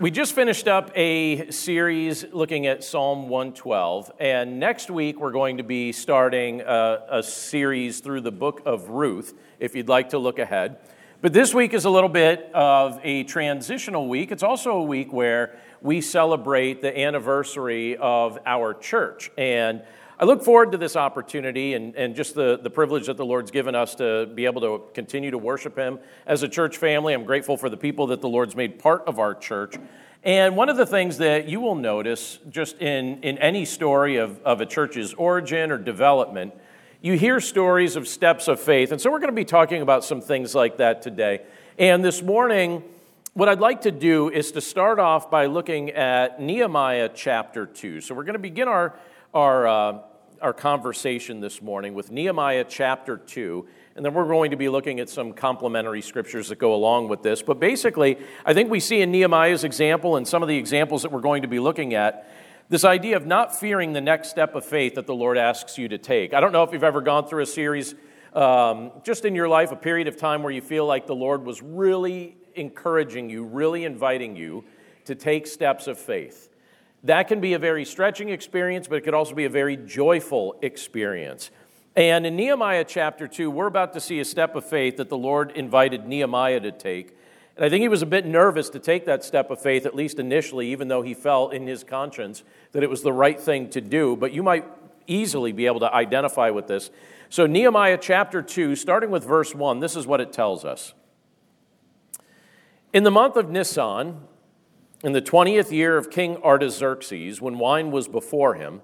We just finished up a series looking at Psalm 112, and next week we're going to be starting a, a, series through the book of Ruth, if you'd like to look ahead. But this week is a little bit of a transitional week. It's also a week where we celebrate the anniversary of our church. And I look forward to this opportunity and, and just the, the privilege that the Lord's given us to be able to continue to worship Him as a church family. I'm grateful for the people that the Lord's made part of our church. And one of the things that you will notice just in, in any story of, of a church's origin or development, you hear stories of steps of faith. And so we're going to be talking about some things like that today. And this morning, what I'd like to do is to start off by looking at Nehemiah chapter 2. So we're going to begin our, our, uh, our conversation this morning with Nehemiah chapter 2. And then we're going to be looking at some complementary scriptures that go along with this. But basically, I think we see in Nehemiah's example and some of the examples that we're going to be looking at this idea of not fearing the next step of faith that the Lord asks you to take. I don't know if you've ever gone through a series um, just in your life, a period of time where you feel like the Lord was really encouraging you, really inviting you to take steps of faith. That can be a very stretching experience, but it could also be a very joyful experience. And in Nehemiah chapter 2, we're about to see a step of faith that the Lord invited Nehemiah to take. And I think he was a bit nervous to take that step of faith, at least initially, even though he felt in his conscience that it was the right thing to do. But you might easily be able to identify with this. So, Nehemiah chapter 2, starting with verse 1, this is what it tells us. In the month of Nisan, in the 20th year of King Artaxerxes, when wine was before him,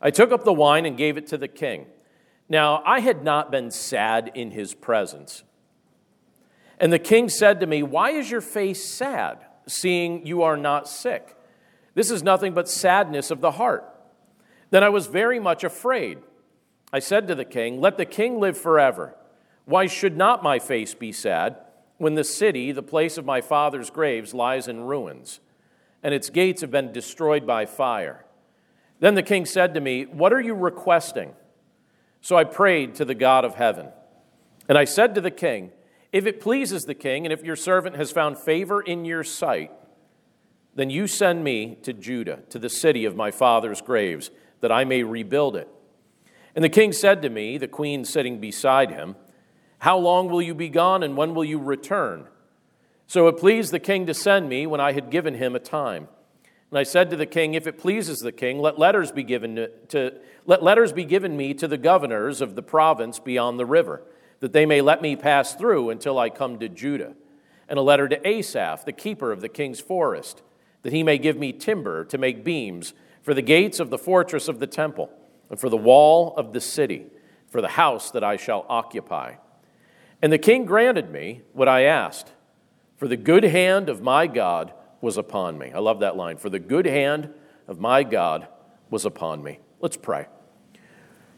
I took up the wine and gave it to the king. Now, I had not been sad in his presence. And the king said to me, Why is your face sad, seeing you are not sick? This is nothing but sadness of the heart. Then I was very much afraid. I said to the king, Let the king live forever. Why should not my face be sad when the city, the place of my father's graves, lies in ruins? And its gates have been destroyed by fire. Then the king said to me, What are you requesting? So I prayed to the God of heaven. And I said to the king, If it pleases the king, and if your servant has found favor in your sight, then you send me to Judah, to the city of my father's graves, that I may rebuild it. And the king said to me, the queen sitting beside him, How long will you be gone, and when will you return? So it pleased the king to send me when I had given him a time. And I said to the king, If it pleases the king, let letters be given to, let letters be given me to the governors of the province beyond the river, that they may let me pass through until I come to Judah. And a letter to Asaph, the keeper of the king's forest, that he may give me timber to make beams for the gates of the fortress of the temple, and for the wall of the city, for the house that I shall occupy. And the king granted me what I asked. For the good hand of my God was upon me. I love that line. For the good hand of my God was upon me. Let's pray.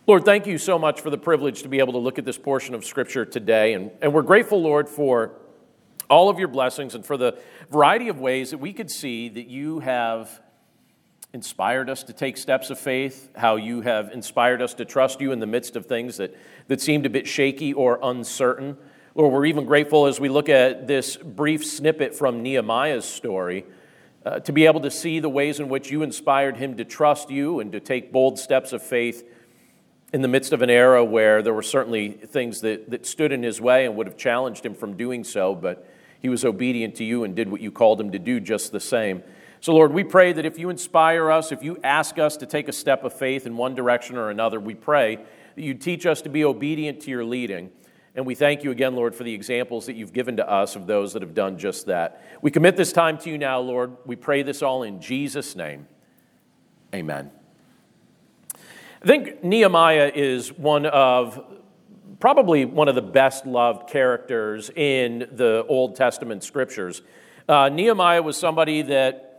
Lord, thank you so much for the privilege to be able to look at this portion of Scripture today. And, and we're grateful, Lord, for all of your blessings and for the variety of ways that we could see that you have inspired us to take steps of faith, how you have inspired us to trust you in the midst of things that, that seemed a bit shaky or uncertain. Lord, we're even grateful as we look at this brief snippet from Nehemiah's story uh, to be able to see the ways in which you inspired him to trust you and to take bold steps of faith in the midst of an era where there were certainly things that, that stood in his way and would have challenged him from doing so, but he was obedient to you and did what you called him to do just the same. So, Lord, we pray that if you inspire us, if you ask us to take a step of faith in one direction or another, we pray that you teach us to be obedient to your leading. And we thank you again, Lord, for the examples that you've given to us of those that have done just that. We commit this time to you now, Lord. We pray this all in Jesus' name. Amen. I think Nehemiah is one of probably one of the best loved characters in the Old Testament scriptures. Uh, Nehemiah was somebody that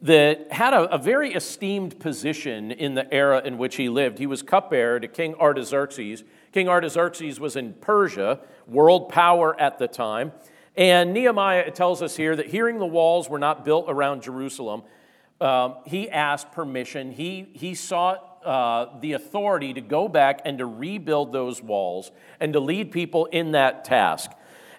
that had a, a, very esteemed position in the era in which he lived. He was cupbearer to King Artaxerxes. King Artaxerxes was in Persia, world power at the time. And Nehemiah tells us here that hearing the walls were not built around Jerusalem, um, he asked permission. He, he sought uh, the authority to go back and to rebuild those walls and to lead people in that task.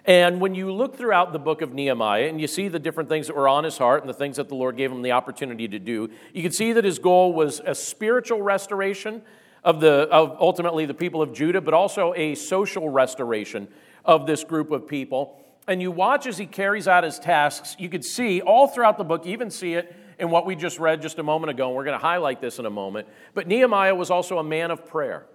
And when you look throughout the book of Nehemiah and you see the different things that were on his heart and the things that the Lord gave him the opportunity to do, you can see that his goal was a spiritual restoration of, the, of ultimately the people of Judah, but also a social restoration of this group of people. And you watch as he carries out his tasks, you could see all throughout the book, you even see it in what we just read just a moment ago, and we're going to highlight this in a moment. But Nehemiah was also a man of prayer.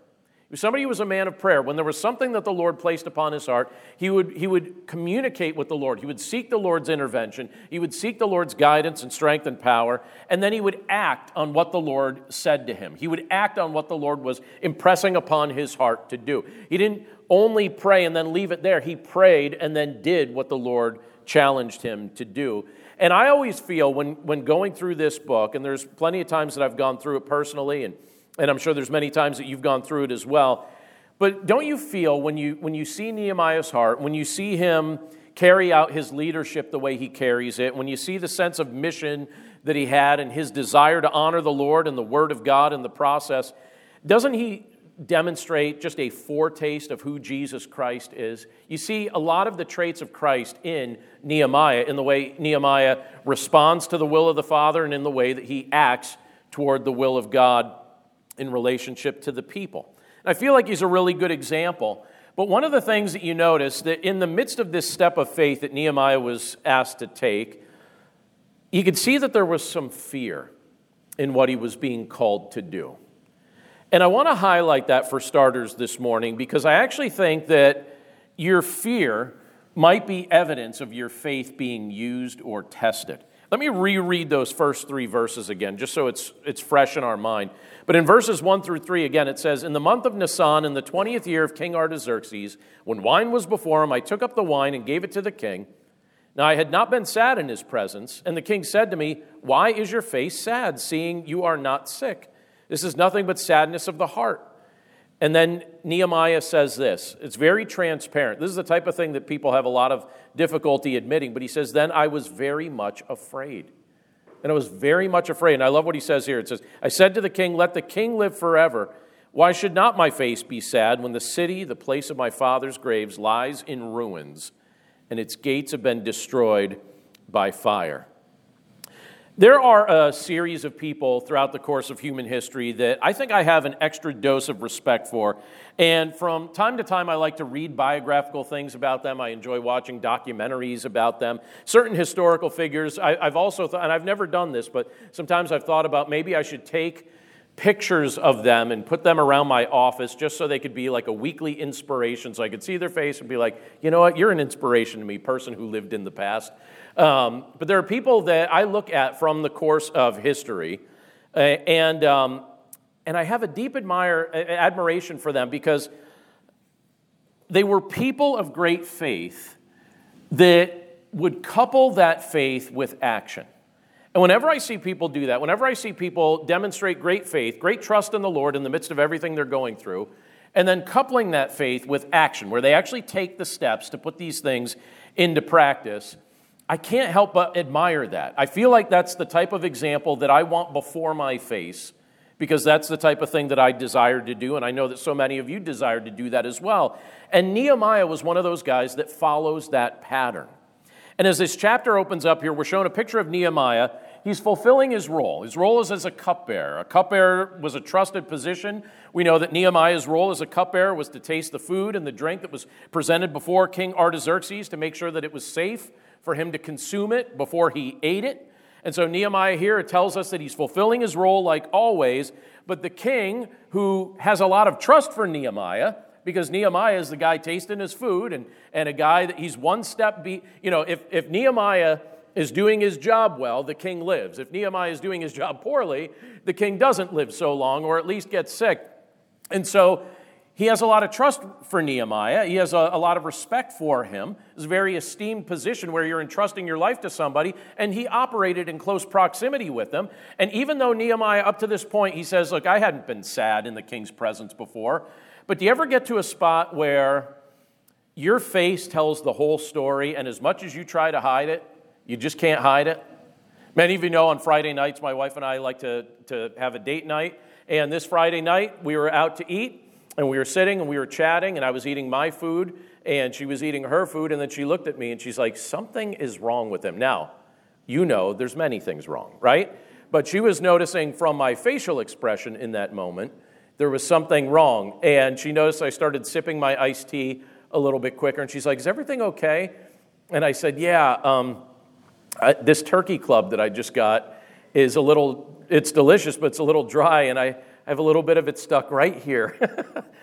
Somebody who was a man of prayer. When there was something that the Lord placed upon his heart, he would, he would communicate with the Lord. He would seek the Lord's intervention. He would seek the Lord's guidance and strength and power. And then he would act on what the Lord said to him. He would act on what the Lord was impressing upon his heart to do. He didn't only pray and then leave it there. He prayed and then did what the Lord challenged him to do. And I always feel when, when going through this book, and there's plenty of times that I've gone through it personally and and I'm sure there's many times that you've gone through it as well. But don't you feel when you, when you see Nehemiah's heart, when you see him carry out his leadership the way he carries it, when you see the sense of mission that he had and his desire to honor the Lord and the Word of God in the process, doesn't he demonstrate just a foretaste of who Jesus Christ is? You see a lot of the traits of Christ in Nehemiah, in the way Nehemiah responds to the will of the Father and in the way that he acts toward the will of God in relationship to the people. And I feel like he's a really good example. But one of the things that you notice that in the midst of this step of faith that Nehemiah was asked to take, you could see that there was some fear in what he was being called to do. And I want to highlight that for starters this morning because I actually think that your fear might be evidence of your faith being used or tested. Let me reread those first three verses again, just so it's, it's fresh in our mind. But in verses 1 through 3, again, it says, In the month of Nisan, in the 20th year of King Artaxerxes, when wine was before him, I took up the wine and gave it to the king. Now I had not been sad in his presence, and the king said to me, Why is your face sad, seeing you are not sick? This is nothing but sadness of the heart. And then Nehemiah says this. It's very transparent. This is the type of thing that people have a lot of difficulty admitting. But he says, Then I was very much afraid. And I was very much afraid. And I love what he says here. It says, I said to the king, Let the king live forever. Why should not my face be sad when the city, the place of my father's graves, lies in ruins and its gates have been destroyed by fire? There are a series of people throughout the course of human history that I think I have an extra dose of respect for. And from time to time, I like to read biographical things about them. I enjoy watching documentaries about them. Certain historical figures, I, have also thought, and I've never done this, but sometimes I've thought about maybe I should take pictures of them and put them around my office just so they could be like a weekly inspiration so I could see their face and be like, you know what, you're an inspiration to me, person who lived in the past. Um, but there are people that I look at from the course of history, and, um, and I have a deep admire, admiration for them because they were people of great faith that would couple that faith with action. And whenever I see people do that, whenever I see people demonstrate great faith, great trust in the Lord in the midst of everything they're going through, and then coupling that faith with action, where they actually take the steps to put these things into practice, I can't help but admire that. I feel like that's the type of example that I want before my face because that's the type of thing that I desire to do, and I know that so many of you desire to do that as well. And Nehemiah was one of those guys that follows that pattern. And as this chapter opens up here, we're shown a picture of Nehemiah. He's fulfilling his role. His role is as a cupbearer. A cupbearer was a trusted position. We know that Nehemiah's role as a cupbearer was to taste the food and the drink that was presented before King Artaxerxes to make sure that it was safe for him to consume it before he ate it. And so Nehemiah here tells us that he's fulfilling his role like always, but the king, who has a lot of trust for Nehemiah, because Nehemiah is the guy tasting his food and, and a guy that he's one step be, you know, if, if Nehemiah is doing his job well, the king lives. If Nehemiah is doing his job poorly, the king doesn't live so long or at least gets sick. And so he has a lot of trust for Nehemiah. He has a, a, lot of respect for him. It's a very esteemed position where you're entrusting your life to somebody, and he operated in close proximity with them. And even though Nehemiah, up to this point, he says, Look, I hadn't been sad in the king's presence before, but do you ever get to a spot where your face tells the whole story, and as much as you try to hide it, you just can't hide it? Many of you know on Friday nights, my wife and I like to, to have a date night. And this Friday night, we were out to eat. And we were sitting and we were chatting, and I was eating my food, and she was eating her food, and then she looked at me and she's like, Something is wrong with him. Now, you know there's many things wrong, right? But she was noticing from my facial expression in that moment, there was something wrong. And she noticed I started sipping my iced tea a little bit quicker, and she's like, Is everything okay? And I said, Yeah, um, I, this turkey club that I just got is a little, it's delicious, but it's a little dry, and I have a little bit of it stuck right here.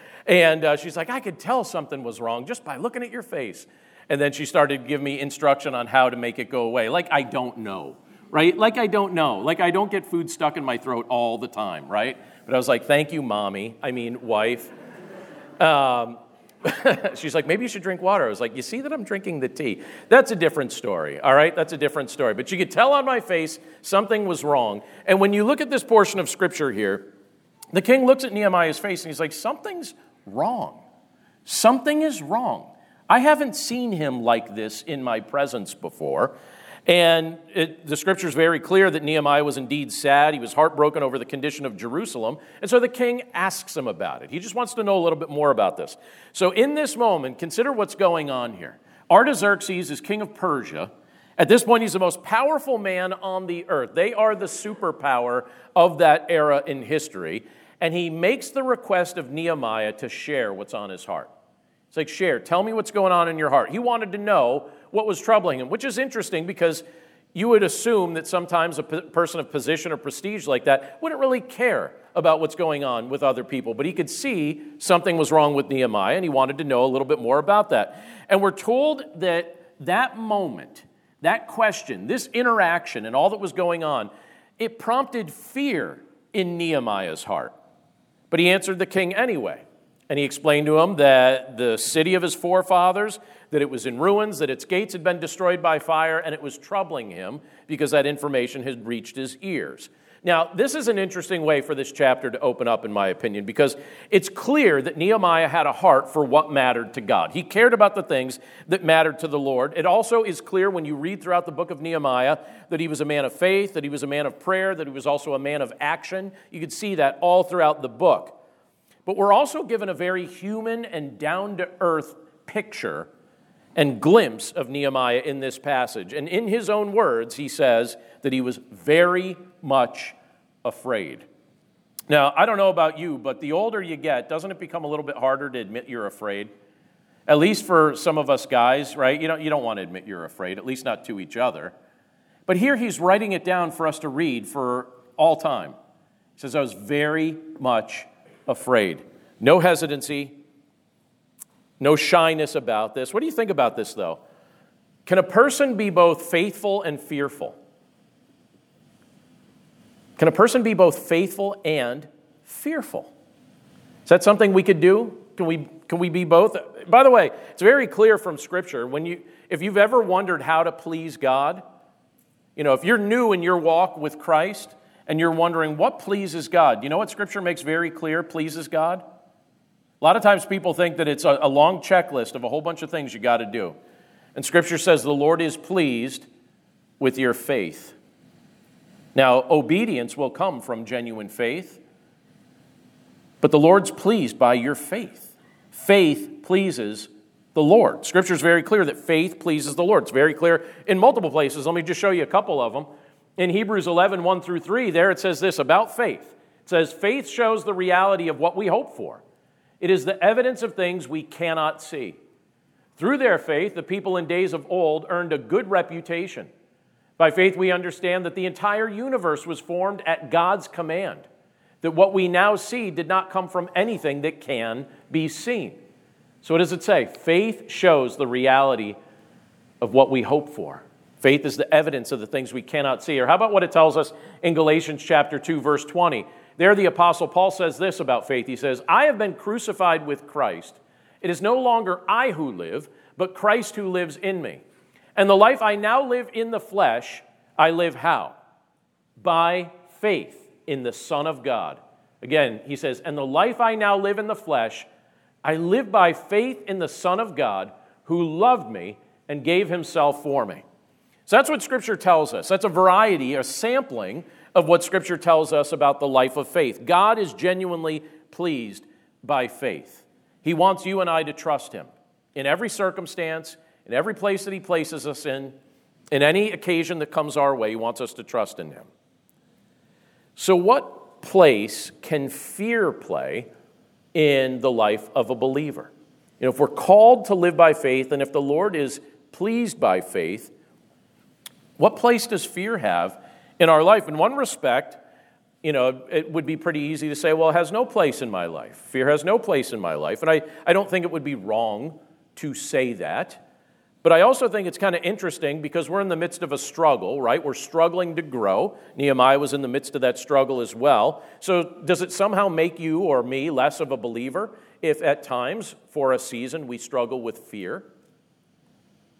and uh, she's like, I could tell something was wrong just by looking at your face. And then she started to give me instruction on how to make it go away. Like, I don't know, right? Like, I don't know. Like, I don't get food stuck in my throat all the time, right? But I was like, thank you, mommy. I mean, wife. Um, she's like, maybe you should drink water. I was like, you see that I'm drinking the tea. That's a different story, all right? That's a different story. But you could tell on my face something was wrong. And when you look at this portion of scripture here, the king looks at Nehemiah's face and he's like, Something's wrong. Something is wrong. I haven't seen him like this in my presence before. And it, the scripture is very clear that Nehemiah was indeed sad. He was heartbroken over the condition of Jerusalem. And so the king asks him about it. He just wants to know a little bit more about this. So, in this moment, consider what's going on here. Artaxerxes is king of Persia. At this point, he's the most powerful man on the earth. They are the superpower of that era in history and he makes the request of Nehemiah to share what's on his heart. It's like, share, tell me what's going on in your heart. He wanted to know what was troubling him, which is interesting because you would assume that sometimes a person of position or prestige like that wouldn't really care about what's going on with other people. But he could see something was wrong with Nehemiah and he wanted to know a little bit more about that. And we're told that that moment, that question, this interaction, and all that was going on, it prompted fear in Nehemiah's heart. But he answered the king anyway. And he explained to him that the city of his forefathers, that it was in ruins, that its gates had been destroyed by fire, and it was troubling him because that information had reached his ears. Now, this is an interesting way for this chapter to open up, in my opinion, because it's clear that Nehemiah had a heart for what mattered to God. He cared about the things that mattered to the Lord. It also is clear when you read throughout the book of Nehemiah that he was a man of faith, that he was a man of prayer, that he was also a man of action. You could see that all throughout the book. But we're also given a very human and down to earth picture and glimpse of Nehemiah in this passage. And in his own words, he says that he was very much afraid. Now, I don't know about you, but the older you get, doesn't it become a little bit harder to admit you're afraid? At least for some of us guys, right? You don't, you don't want to admit you're afraid, at least not to each other. But here he's writing it down for us to read for all time. He says, I was very much afraid. No hesitancy, no shyness about this. What do you think about this, though? Can a person be both faithful and fearful? Can a person be both faithful and fearful? Is that something we could do? Can we, can we be both? By the way, it's very clear from Scripture. When you, if you've ever wondered how to please God, you know, if you're new in your walk with Christ and you're wondering what pleases God, you know what Scripture makes very clear pleases God? A lot of times people think that it's a, a long checklist of a whole bunch of things you got to do. And Scripture says the Lord is pleased with your faith. Now, obedience will come from genuine faith, but the Lord's pleased by your faith. Faith pleases the Lord. Scripture is very clear that faith pleases the Lord. It's very clear in multiple places. Let me just show you a couple of them. In Hebrews 11, 1 through 3, there it says this about faith. It says, Faith shows the reality of what we hope for. It is the evidence of things we cannot see. Through their faith, the people in days of old earned a good reputation. By faith, we understand that the entire universe was formed at God's command, that what we now see did not come from anything that can be seen. So, what does it say? Faith shows the reality of what we hope for. Faith is the evidence of the things we cannot see. Or how about what it tells us in Galatians chapter 2 verse 20? There, the Apostle Paul says this about faith. He says, I have been crucified with Christ. It is no longer I who live, but Christ who lives in me. And the life I now live in the flesh, I live how? By faith in the Son of God. Again, he says, And the life I now live in the flesh, I live by faith in the Son of God who loved me and gave himself for me. So that's what Scripture tells us. That's a variety, a sampling of what Scripture tells us about the life of faith. God is genuinely pleased by faith. He wants you and I to trust Him in every circumstance, in every place that He places us in, in any occasion that comes our way. He wants us to trust in Him. So, what place can fear play in the life of a believer? You know, if we're called to live by faith, and if the Lord is pleased by faith, what place does fear have in our life? In one respect, you know, it would be pretty easy to say, well, it has no place in my life. Fear has no place in my life. And I, I don't think it would be wrong to say that. But I also think it's kind of interesting because we're in the midst of a struggle, right? We're struggling to grow. Nehemiah was in the midst of that struggle as well. So, does it somehow make you or me less of a believer if at times, for a season, we struggle with fear?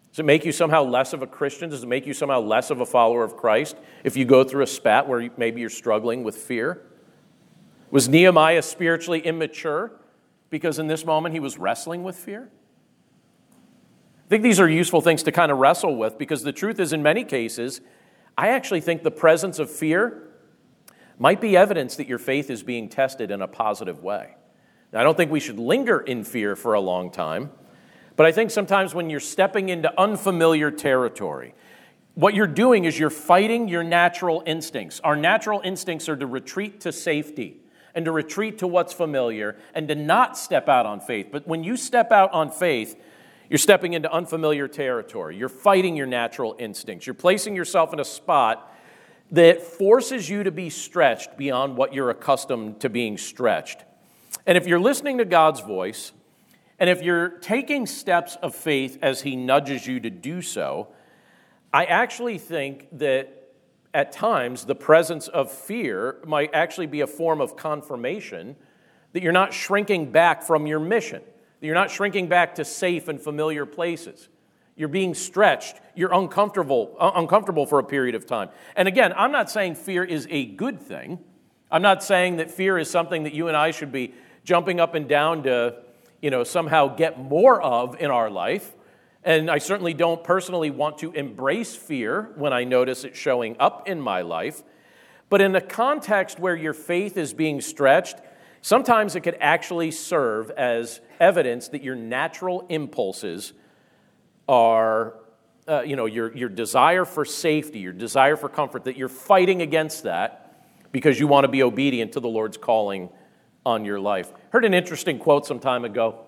Does it make you somehow less of a Christian? Does it make you somehow less of a follower of Christ if you go through a spat where maybe you're struggling with fear? Was Nehemiah spiritually immature because in this moment he was wrestling with fear? I think these are useful things to kind of wrestle with because the truth is, in many cases, I actually think the presence of fear might be evidence that your faith is being tested in a positive way. Now, I don't think we should linger in fear for a long time. But I think sometimes when you're stepping into unfamiliar territory, what you're doing is you're fighting your natural instincts. Our natural instincts are to retreat to safety and to retreat to what's familiar and to not step out on faith. But when you step out on faith, you're stepping into unfamiliar territory. You're fighting your natural instincts. You're placing yourself in a spot that forces you to be stretched beyond what you're accustomed to being stretched. And if you're listening to God's voice, and if you're taking steps of faith as He nudges you to do so, I actually think that at times the presence of fear might actually be a form of confirmation that you're not shrinking back from your mission, you're not shrinking back to safe and familiar places. You're being stretched. You're uncomfortable, uh, uncomfortable for a period of time. And again, I'm not saying fear is a good thing. I'm not saying that fear is something that you and I should be jumping up and down to you know, somehow get more of in our life. And I certainly don't personally want to embrace fear when I notice it showing up in my life. But in a context where your faith is being stretched, sometimes it could actually serve as evidence that your natural impulses are, uh, you know, your, your desire for safety, your desire for comfort, that you're fighting against that because you want to be obedient to the Lord's calling on your life. Heard an interesting quote some time ago.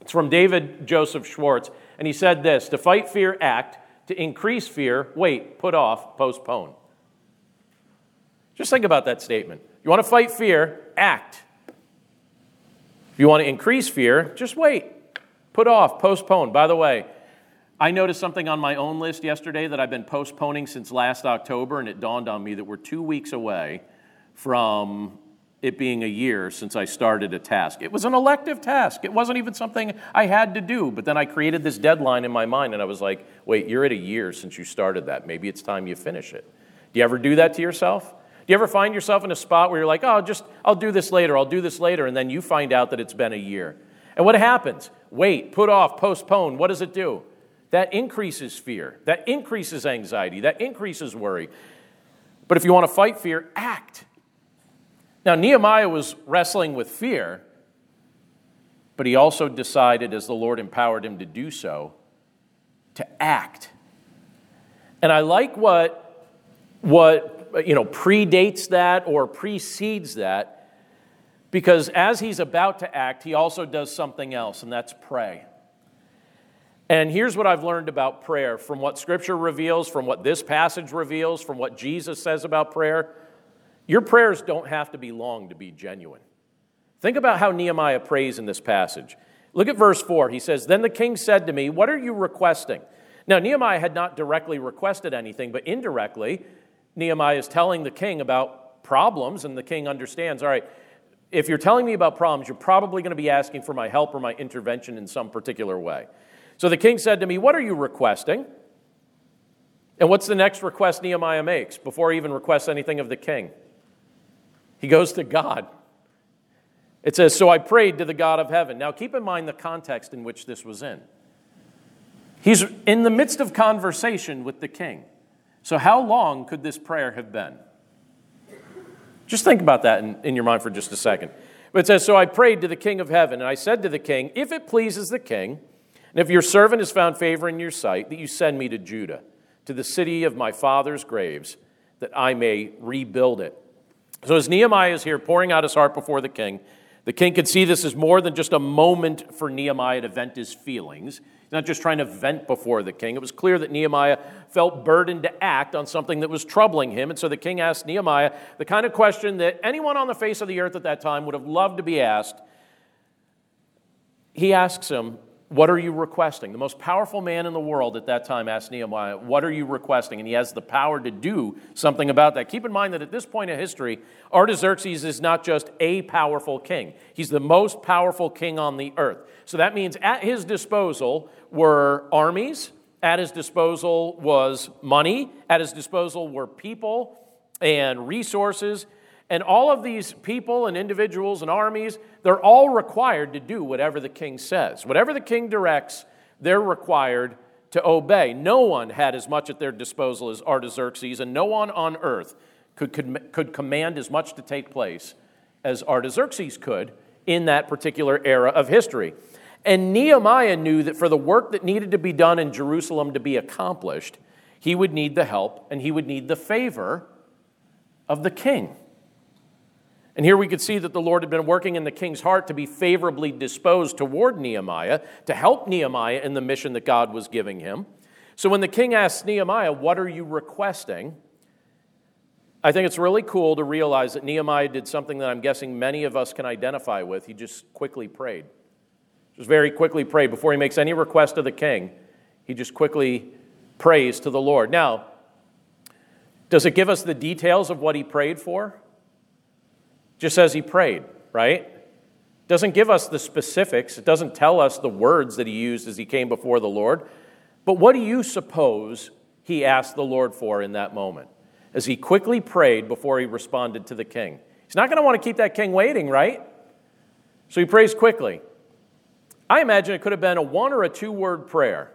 It's from David Joseph Schwartz, and he said this To fight fear, act. To increase fear, wait, put off, postpone. Just think about that statement. You want to fight fear, act. If you want to increase fear, just wait, put off, postpone. By the way, I noticed something on my own list yesterday that I've been postponing since last October, and it dawned on me that we're two weeks away from it being a year since I started a task. It was an elective task. It wasn't even something I had to do. But then I created this deadline in my mind, and I was like, wait, you're at a year since you started that. Maybe it's time you finish it. Do you ever do that to yourself? Do you ever find yourself in a spot where you're like, oh, just, I'll do this later, I'll do this later, and then you find out that it's been a year? And what happens? Wait, put off, postpone. What does it do? That increases fear, that increases anxiety, that increases worry. But if you want to fight fear, act. Now, Nehemiah was wrestling with fear, but he also decided, as the Lord empowered him to do so, to act. And I like what, what you know, predates that or precedes that, because as he's about to act, he also does something else, and that's pray. And here's what I've learned about prayer from what Scripture reveals, from what this passage reveals, from what Jesus says about prayer your prayers don't have to be long to be genuine. Think about how Nehemiah prays in this passage. Look at verse 4. He says, Then the king said to me, What are you requesting? Now, Nehemiah had not directly requested anything, but indirectly, Nehemiah is telling the king about problems, and the king understands, all right, if you're telling me about problems, you're probably going to be asking for my help or my intervention in some particular way. So the king said to me, What are you requesting? And what's the next request Nehemiah makes before he even requests anything of the king? He goes to God. It says, So I prayed to the God of heaven. Now keep in mind the context in which this was in. He's in the midst of conversation with the king. So, how long could this prayer have been? Just think about that in, in your mind for just a second. But it says, So I prayed to the king of heaven, and I said to the king, If it pleases the king, and if your servant has found favor in your sight, that you send me to Judah, to the city of my father's graves, that I may rebuild it. So as Nehemiah is here pouring out his heart before the king, the king could see this as more than just a moment for Nehemiah to vent his feelings. He's not just trying to vent before the king. It was clear that Nehemiah felt burdened to act on something that was troubling him. And so the king asked Nehemiah the kind of question that anyone on the face of the earth at that time would have loved to be asked. He asks him, what are you requesting? The most powerful man in the world at that time asked Nehemiah, What are you requesting? And he has the power to do something about that. Keep in mind that at this point in history, Artaxerxes is not just a powerful king, he's the most powerful king on the earth. So that means at his disposal were armies, at his disposal was money, at his disposal were people and resources. And all of these people and individuals and armies, they're all required to do whatever the king says. Whatever the king directs, they're required to obey. No one had as much at their disposal as Artaxerxes, and no one on earth could, could, could command as much to take place as Artaxerxes could in that particular era of history. And Nehemiah knew that for the work that needed to be done in Jerusalem to be accomplished, he would need the help and he would need the favor of the king. And here we could see that the Lord had been working in the king's heart to be favorably disposed toward Nehemiah, to help Nehemiah in the mission that God was giving him. So when the king asks Nehemiah, What are you requesting? I think it's really cool to realize that Nehemiah did something that I'm guessing many of us can identify with. He just quickly prayed. Just very quickly prayed. Before he makes any request of the king, he just quickly prays to the Lord. Now, does it give us the details of what he prayed for? Just says he prayed, right? Doesn't give us the specifics. It doesn't tell us the words that he used as he came before the Lord. But what do you suppose he asked the Lord for in that moment? As he quickly prayed before he responded to the king. He's not going to want to keep that king waiting, right? So he prays quickly. I imagine it could have been a one or a two word prayer.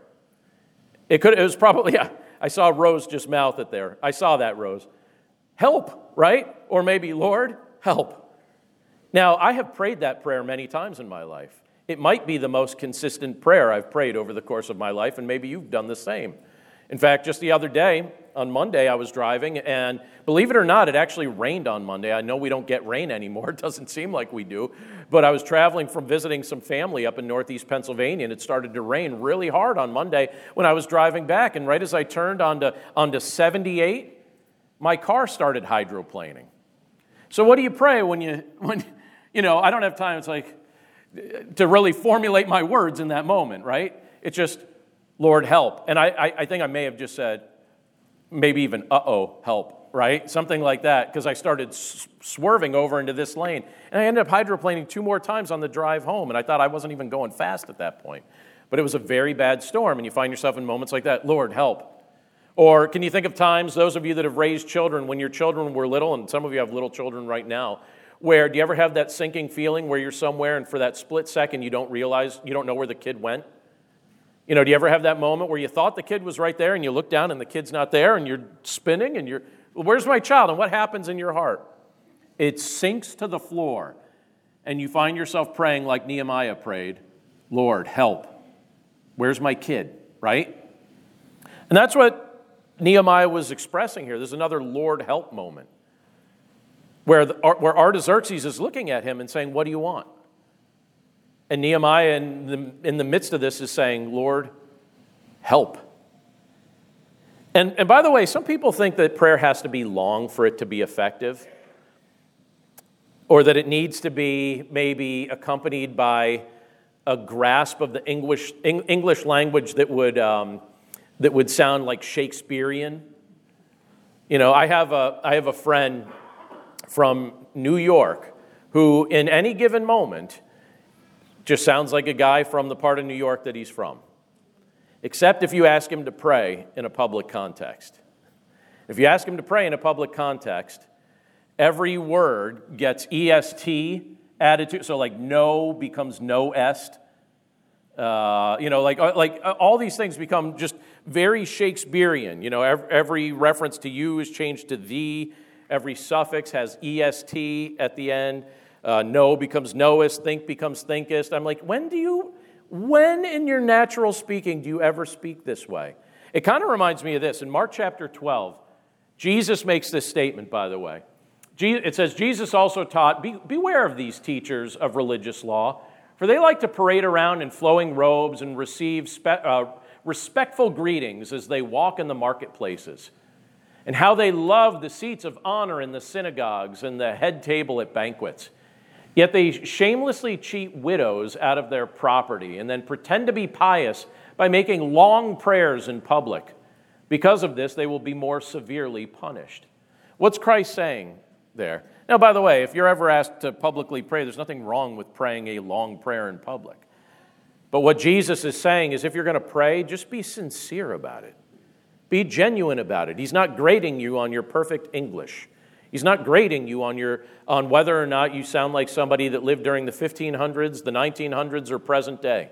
It, could, it was probably, yeah, I saw Rose just mouth it there. I saw that, Rose. Help, right? Or maybe, Lord, help. Now, I have prayed that prayer many times in my life. It might be the most consistent prayer I've prayed over the course of my life, and maybe you've done the same. In fact, just the other day, on Monday, I was driving, and believe it or not, it actually rained on Monday. I know we don't get rain anymore, it doesn't seem like we do, but I was traveling from visiting some family up in northeast Pennsylvania, and it started to rain really hard on Monday when I was driving back. And right as I turned onto, onto 78, my car started hydroplaning. So what do you pray when you when you know, I don't have time it's like to really formulate my words in that moment, right? It's just Lord help. And I, I, I think I may have just said maybe even uh-oh help, right? Something like that because I started swerving over into this lane. And I ended up hydroplaning two more times on the drive home and I thought I wasn't even going fast at that point. But it was a very bad storm and you find yourself in moments like that, Lord help. Or can you think of times, those of you that have raised children, when your children were little, and some of you have little children right now, where do you ever have that sinking feeling where you're somewhere and for that split second you don't realize, you don't know where the kid went? You know, do you ever have that moment where you thought the kid was right there and you look down and the kid's not there and you're spinning and you're, where's my child? And what happens in your heart? It sinks to the floor and you find yourself praying like Nehemiah prayed Lord, help. Where's my kid? Right? And that's what Nehemiah was expressing here. There's another Lord help moment where, the, where Artaxerxes is looking at him and saying, What do you want? And Nehemiah, in the, in the midst of this, is saying, Lord, help. And, and by the way, some people think that prayer has to be long for it to be effective, or that it needs to be maybe accompanied by a grasp of the English, English language that would um, that would sound like Shakespearean. You know, I have a, I have a friend from New York who, in any given moment, just sounds like a guy from the part of New York that he's from, except if you ask him to pray in a public context. If you ask him to pray in a public context, every word gets EST added to so like no becomes no est uh, you know, like, uh, like uh, all these things become just very Shakespearean. You know, every, reference to you is changed to thee. Every suffix has est at the end. Uh, know becomes knowest, think becomes thinkest. I'm like, when do you, when in your natural speaking do you ever speak this way? It kind of reminds me of this. In Mark chapter 12, Jesus makes this statement, by the way. It says, Jesus also taught, Be, Beware of these teachers of religious law, for they like to parade around in flowing robes and receive spe- uh, respectful greetings as they walk in the marketplaces, and how they love the seats of honor in the synagogues and the head table at banquets. Yet they shamelessly cheat widows out of their property and then pretend to be pious by making long prayers in public. Because of this, they will be more severely punished. What's Christ saying there? Now, by the way, if you're ever asked to publicly pray, there's nothing wrong with praying a long prayer in public. But what Jesus is saying is if you're going to pray, just be sincere about it. Be genuine about it. He's not grading you on your perfect English. He's not grading you on, your, on whether or not you sound like somebody that lived during the 1500s, the 1900s, or present day.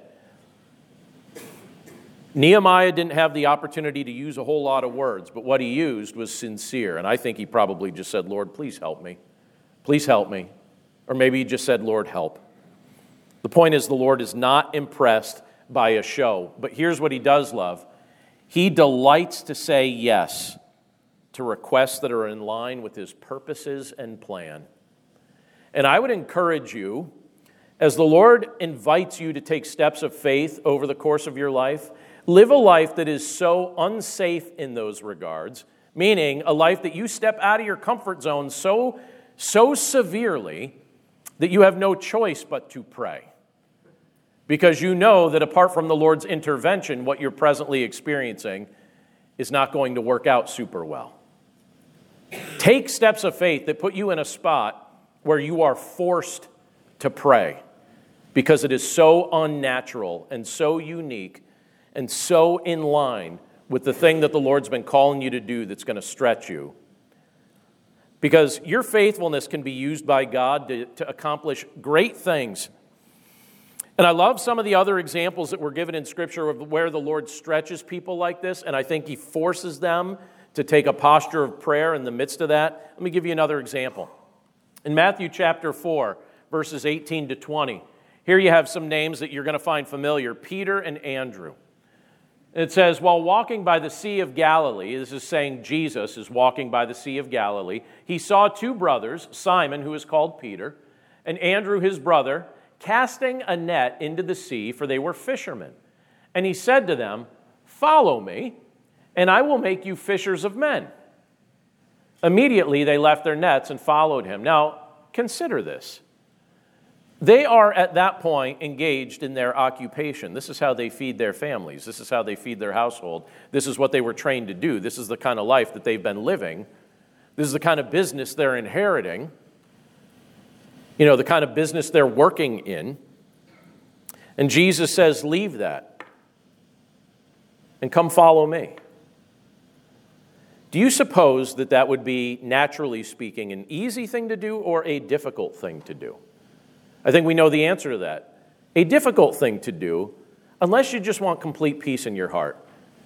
Nehemiah didn't have the opportunity to use a whole lot of words, but what he used was sincere. And I think he probably just said, Lord, please help me. Please help me. Or maybe he just said, Lord, help. The point is, the Lord is not impressed by a show. But here's what he does love He delights to say yes to requests that are in line with his purposes and plan. And I would encourage you, as the Lord invites you to take steps of faith over the course of your life, Live a life that is so unsafe in those regards, meaning a life that you step out of your comfort zone so, so severely that you have no choice but to pray. Because you know that apart from the Lord's intervention, what you're presently experiencing is not going to work out super well. Take steps of faith that put you in a spot where you are forced to pray because it is so unnatural and so unique and so in line with the thing that the Lord's been calling you to do that's going to stretch you. Because your faithfulness can be used by God to, to accomplish great things. And I love some of the other examples that were given in Scripture of where the Lord stretches people like this, and I think He forces them to take a posture of prayer in the midst of that. Let me give you another example. In Matthew chapter 4, verses 18 to 20, here you have some names that you're going to find familiar Peter and Andrew. It says, while walking by the Sea of Galilee, this is saying Jesus is walking by the Sea of Galilee, he saw two brothers, Simon, who is called Peter, and Andrew, his brother, casting a net into the sea, for they were fishermen. And he said to them, Follow me, and I will make you fishers of men. Immediately they left their nets and followed him. Now, consider this. They are at that point engaged in their occupation. This is how they feed their families. This is how they feed their household. This is what they were trained to do. This is the kind of life that they've been living. This is the kind of business they're inheriting. You know, the kind of business they're working in. And Jesus says, Leave that and come follow me. Do you suppose that that would be, naturally speaking, an easy thing to do or a difficult thing to do? I think we know the answer to that. A difficult thing to do, unless you just want complete peace in your heart.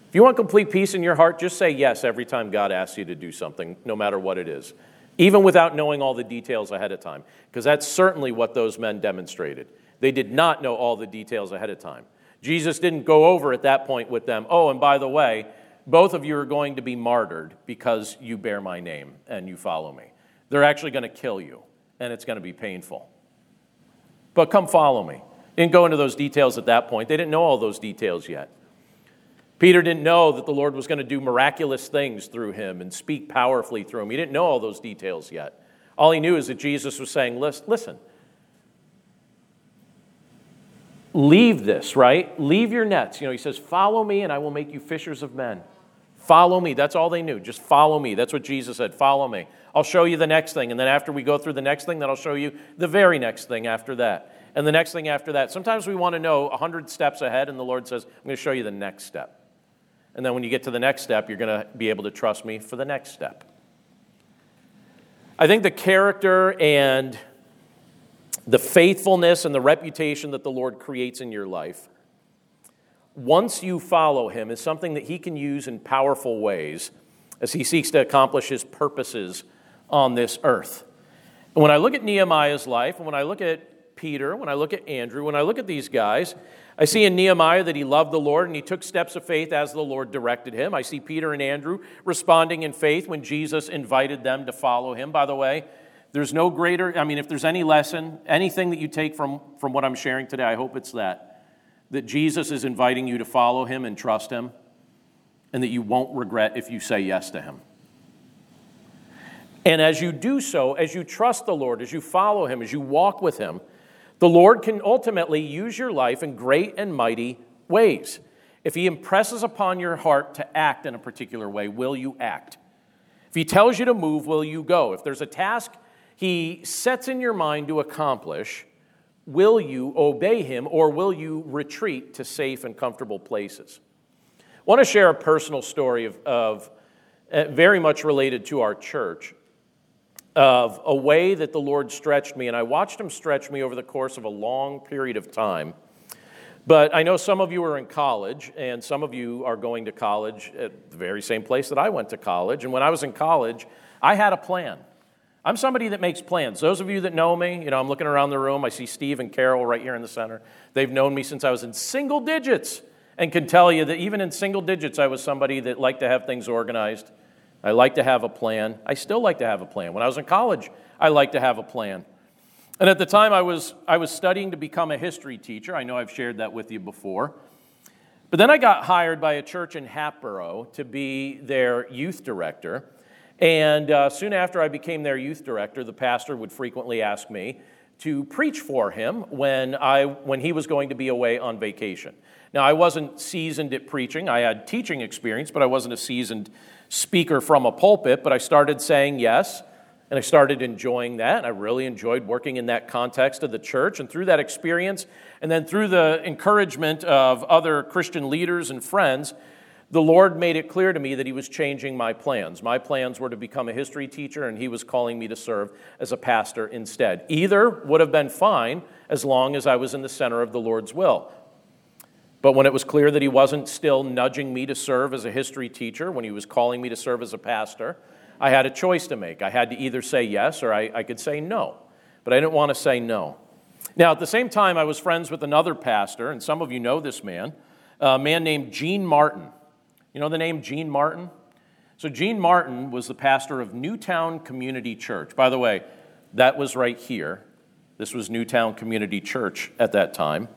If you want complete peace in your heart, just say yes every time God asks you to do something, no matter what it is, even without knowing all the details ahead of time, because that's certainly what those men demonstrated. They did not know all the details ahead of time. Jesus didn't go over at that point with them, oh, and by the way, both of you are going to be martyred because you bear my name and you follow me. They're actually going to kill you, and it's going to be painful. But come follow me. Didn't go into those details at that point. They didn't know all those details yet. Peter didn't know that the Lord was going to do miraculous things through him and speak powerfully through him. He didn't know all those details yet. All he knew is that Jesus was saying, Listen, leave this, right? Leave your nets. You know, he says, Follow me and I will make you fishers of men. Follow me. That's all they knew. Just follow me. That's what Jesus said. Follow me. I'll show you the next thing. And then after we go through the next thing, then I'll show you the very next thing after that. And the next thing after that. Sometimes we want to know 100 steps ahead, and the Lord says, I'm going to show you the next step. And then when you get to the next step, you're going to be able to trust me for the next step. I think the character and the faithfulness and the reputation that the Lord creates in your life once you follow him, is something that he can use in powerful ways as he seeks to accomplish his purposes on this earth. And when I look at Nehemiah's life, and when I look at Peter, when I look at Andrew, when I look at these guys, I see in Nehemiah that he loved the Lord and he took steps of faith as the Lord directed him. I see Peter and Andrew responding in faith when Jesus invited them to follow him. By the way, there's no greater, I mean, if there's any lesson, anything that you take from, from what I'm sharing today, I hope it's that. That Jesus is inviting you to follow him and trust him, and that you won't regret if you say yes to him. And as you do so, as you trust the Lord, as you follow him, as you walk with him, the Lord can ultimately use your life in great and mighty ways. If He impresses upon your heart to act in a particular way, will you act? If He tells you to move, will you go? If there's a task He sets in your mind to accomplish, will you obey Him or will you retreat to safe and comfortable places? I want to share a personal story of, of uh, very much related to our church of a way that the Lord stretched me, and I watched Him stretch me over the course of a long period of time. But I know some of you are in college, and some of you are going to college at the very same place that I went to college. And when I was in college, I had a plan. I'm somebody that makes plans. Those of you that know me, you know, I'm looking around the room. I see Steve and Carol right here in the center. They've known me since I was in single digits and can tell you that even in single digits, I was somebody that liked to have things organized I like to have a plan. I still like to have a plan. When I was in college, I liked to have a plan. And at the time, I was, I was studying to become a history teacher. I know I've shared that with you before. But then I got hired by a church in Hatboro to be their youth director. And uh, soon after I became their youth director, the pastor would frequently ask me to preach for him when, I, when he was going to be away on vacation. Now, I wasn't seasoned at preaching. I had teaching experience, but I wasn't a seasoned speaker from a pulpit, but I started saying yes, and I started enjoying that. I really enjoyed working in that context of the church, and through that experience, and then through the encouragement of other Christian leaders and friends, the Lord made it clear to me that He was changing my plans. My plans were to become a history teacher, and He was calling me to serve as a pastor instead. Either would have been fine as long as I was in the center of the Lord's will. But when it was clear that he wasn't still nudging me to serve as a history teacher, when he was calling me to serve as a pastor, I had a choice to make. I had to either say yes or I, I could say no. But I didn't want to say no. Now, at the same time, I was friends with another pastor, and some of you know this man, a man named Gene Martin. You know the name Gene Martin? So, Gene Martin was the pastor of Newtown Community Church. By the way, that was right here. This was Newtown Community Church at that time.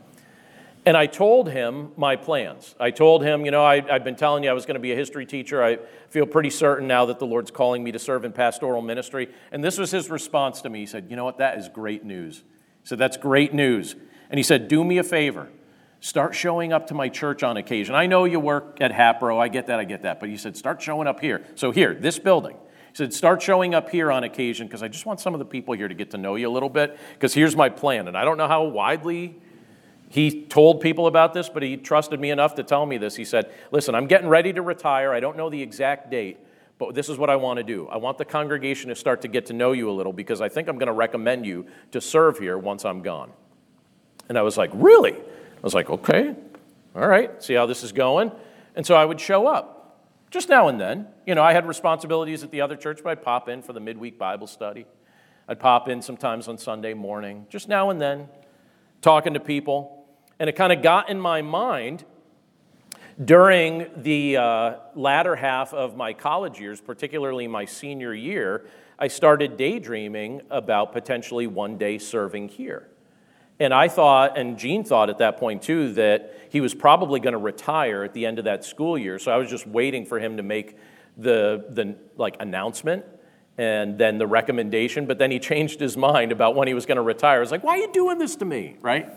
And I told him my plans. I told him, you know, I, have been telling you I was going to be a history teacher. I feel pretty certain now that the Lord's calling me to serve in pastoral ministry. And this was his response to me. He said, You know what? That is great news. He said, That's great news. And he said, Do me a favor. Start showing up to my church on occasion. I know you work at Hatboro. I get that. I get that. But he said, Start showing up here. So, here, this building. He said, Start showing up here on occasion because I just want some of the people here to get to know you a little bit because here's my plan. And I don't know how widely he told people about this, but he trusted me enough to tell me this. He said, Listen, I'm getting ready to retire. I don't know the exact date, but this is what I want to do. I want the congregation to start to get to know you a little because I think I'm going to recommend you to serve here once I'm gone. And I was like, Really? I was like, Okay, all right, see how this is going. And so I would show up just now and then. You know, I had responsibilities at the other church, but I'd pop in for the midweek Bible study. I'd pop in sometimes on Sunday morning, just now and then, talking to people. And it kind of got in my mind during the uh, latter half of my college years, particularly my senior year, I started daydreaming about potentially one day serving here. And I thought, and Gene thought at that point too, that he was probably going to retire at the end of that school year. So I was just waiting for him to make the, the like announcement and then the recommendation. But then he changed his mind about when he was going to retire. I was like, why are you doing this to me, right?